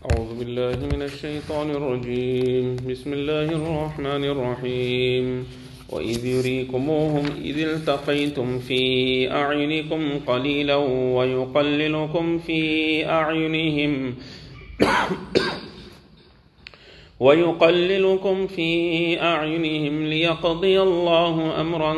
أعوذ بالله من الشيطان الرجيم. بسم الله الرحمن الرحيم. وإذ يريكموهم إذ التقيتم في أعينكم قليلا ويقللكم في أعينهم ويقللكم في أعينهم ليقضي الله أمرا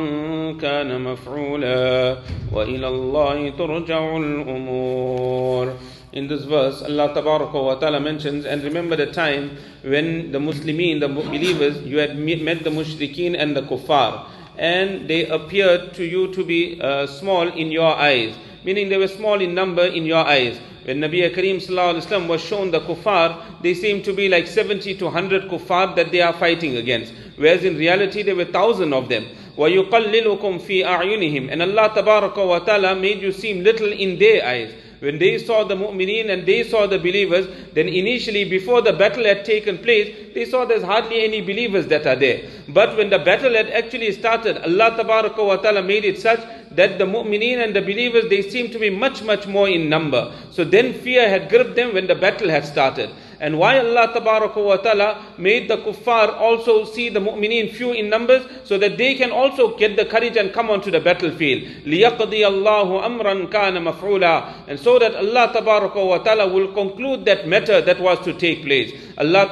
كان مفعولا. وإلى الله ترجع الأمور. In this verse, Allah wa ta'ala mentions, and remember the time when the Muslimin, the believers, you had met the mushrikeen and the kuffar, and they appeared to you to be uh, small in your eyes, meaning they were small in number in your eyes. When Nabi Kareem was shown the kuffar, they seemed to be like 70 to 100 kuffar that they are fighting against. Whereas in reality there were thousand of them. وَيُقَلِّلُكُمْ فِي أَعْيُنِهِمْ And Allah wa ta'ala made you seem little in their eyes when they saw the mu'mineen and they saw the believers, then initially before the battle had taken place, they saw there's hardly any believers that are there. But when the battle had actually started, Allah ta'ala made it such that the mu'mineen and the believers, they seemed to be much, much more in number. So then fear had gripped them when the battle had started. And why Allah wa ta'ala made the kuffar also see the mu'mineen few in numbers so that they can also get the courage and come onto the battlefield. لِيَقْضِيَ اللَّهُ أَمْرًا كَانَ مَفْعُولًا And so that Allah wa ta'ala will conclude that matter that was to take place. Allah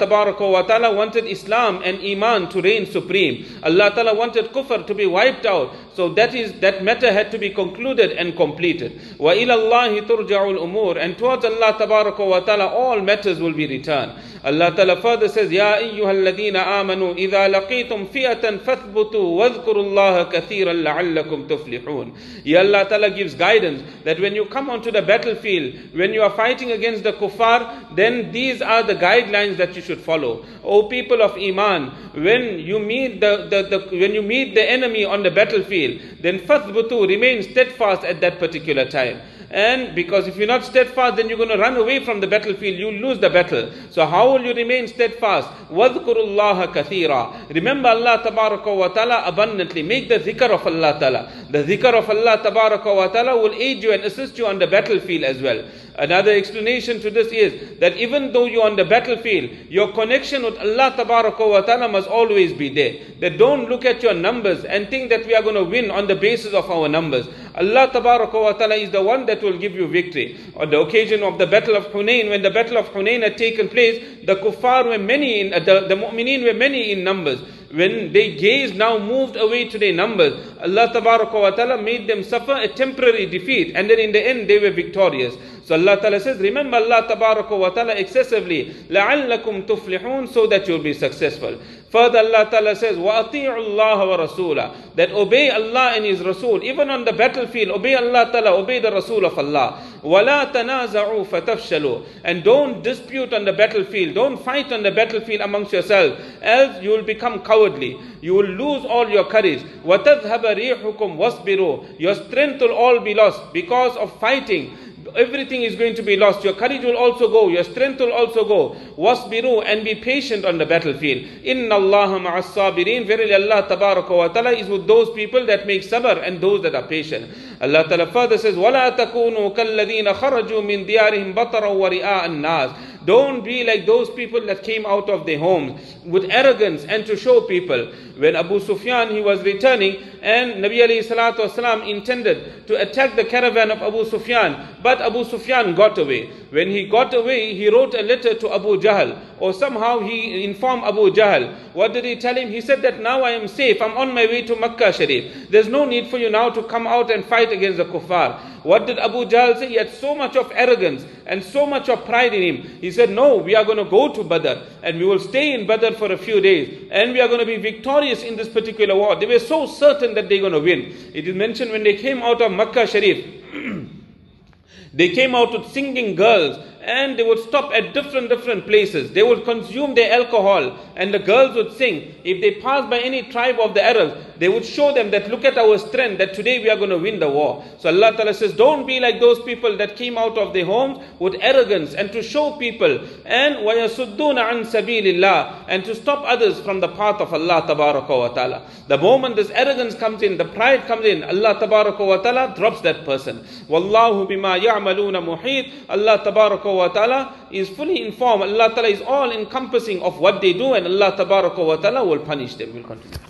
Ta'ala wanted Islam and Iman to reign supreme. Allah Ta'ala wanted kufr to be wiped out. So that is that matter had to be concluded and completed. Wa ilallahi turja'ul umur and towards Allah Ta'ala all matters will be returned. Allah Ta'ala further says, Ya ayyuhalladhina amanu idha laqitum fi'atan fathbutu wadhkurullaha kathiran la'allakum tuflihun. Ya Allah Ta'ala gives guidance that when you come onto the battlefield, when you are fighting against the kuffar, then these are the guidelines that you should follow. O people of Iman, when you meet the, the, the when you meet the enemy on the battlefield, then fathbutu, remain steadfast at that particular time. And because if you're not steadfast, then you're going to run away from the battlefield, you lose the battle. So how Will you remain steadfast? Wadkurullaha kathira. Remember Allah tabaraka wa ta'ala abundantly. Make the zikr of Allah ta'ala. The zikr of Allah tabaraka wa ta'ala will aid you and assist you on the battlefield as well. Another explanation to this is that even though you're on the battlefield, your connection with Allah wa ta'ala must always be there. That don't look at your numbers and think that we are going to win on the basis of our numbers. Allah wa ta'ala is the one that will give you victory. On the occasion of the battle of Hunain, when the battle of Hunain had taken place, the kuffar were many in, uh, the, the mu'mineen were many in numbers when they gaze now moved away to their numbers, Allah ta'ala made them suffer a temporary defeat and then in the end they were victorious. So Allah Ta'ala says, remember Allah wa ta'ala excessively, لَعَلَّكُمْ تُفْلِحُونَ so that you'll be successful. Further Allah Ta'ala says, وَأَطِيعُوا اللَّهَ وَرَسُولَهُ That obey Allah and His Rasul. Even on the battlefield, obey Allah Ta'ala, obey the Rasul of Allah. وَلَا تَنَازَعُوا فَتَفْشَلُوا And don't dispute on the battlefield. Don't fight on the battlefield amongst yourselves. Else you will become cowardly. You will lose all your courage. وَتَذْهَبَ رِيحُكُمْ وَاصْبِرُوا Your strength will all be lost because of fighting everything is going to be lost. Your courage will also go, your strength will also go. Wasbiru and be patient on the battlefield. Inna Allah ma'as sabirin. Verily Allah tabaraka wa ta'ala is with those people that make sabr and those that are patient. Allah ta'ala further says, وَلَا تَكُونُوا كَالَّذِينَ خَرَجُوا مِنْ دِيَارِهِمْ بَطَرًا وَرِئَاءَ النَّاسِ don't be like those people that came out of their homes with arrogance and to show people. When Abu Sufyan he was returning and Nabi alayhi salatu wasalam intended to attack the caravan of Abu Sufyan, but Abu Sufyan got away. When he got away, he wrote a letter to Abu Jahl, or somehow he informed Abu Jahl. What did he tell him? He said that now I am safe, I'm on my way to Makkah Sharif. There's no need for you now to come out and fight against the kuffar. What did Abu Jahl say? He had so much of arrogance and so much of pride in him. He said, No, we are going to go to Badr and we will stay in Badr for a few days and we are going to be victorious in this particular war. They were so certain that they're going to win. It is mentioned when they came out of Makkah Sharif, they came out with singing girls and they would stop at different different places. They would consume their alcohol and the girls would sing. If they passed by any tribe of the Arabs, they would show them that look at our strength, that today we are going to win the war. So Allah Ta'ala says, don't be like those people that came out of their homes with arrogance and to show people and وَيَسُدُّونَ عَن سَبِيلِ اللَّهِ and to stop others from the path of Allah wa Ta'ala. The moment this arrogance comes in, the pride comes in, Allah wa Ta'ala drops that person. وَاللَّهُ بِمَا يَعْمَلُونَ مُحِيطٌ Allah Wa ta'ala is fully informed. Allah ta'ala is all encompassing of what they do and Allah wa ta'ala will punish them. We'll continue.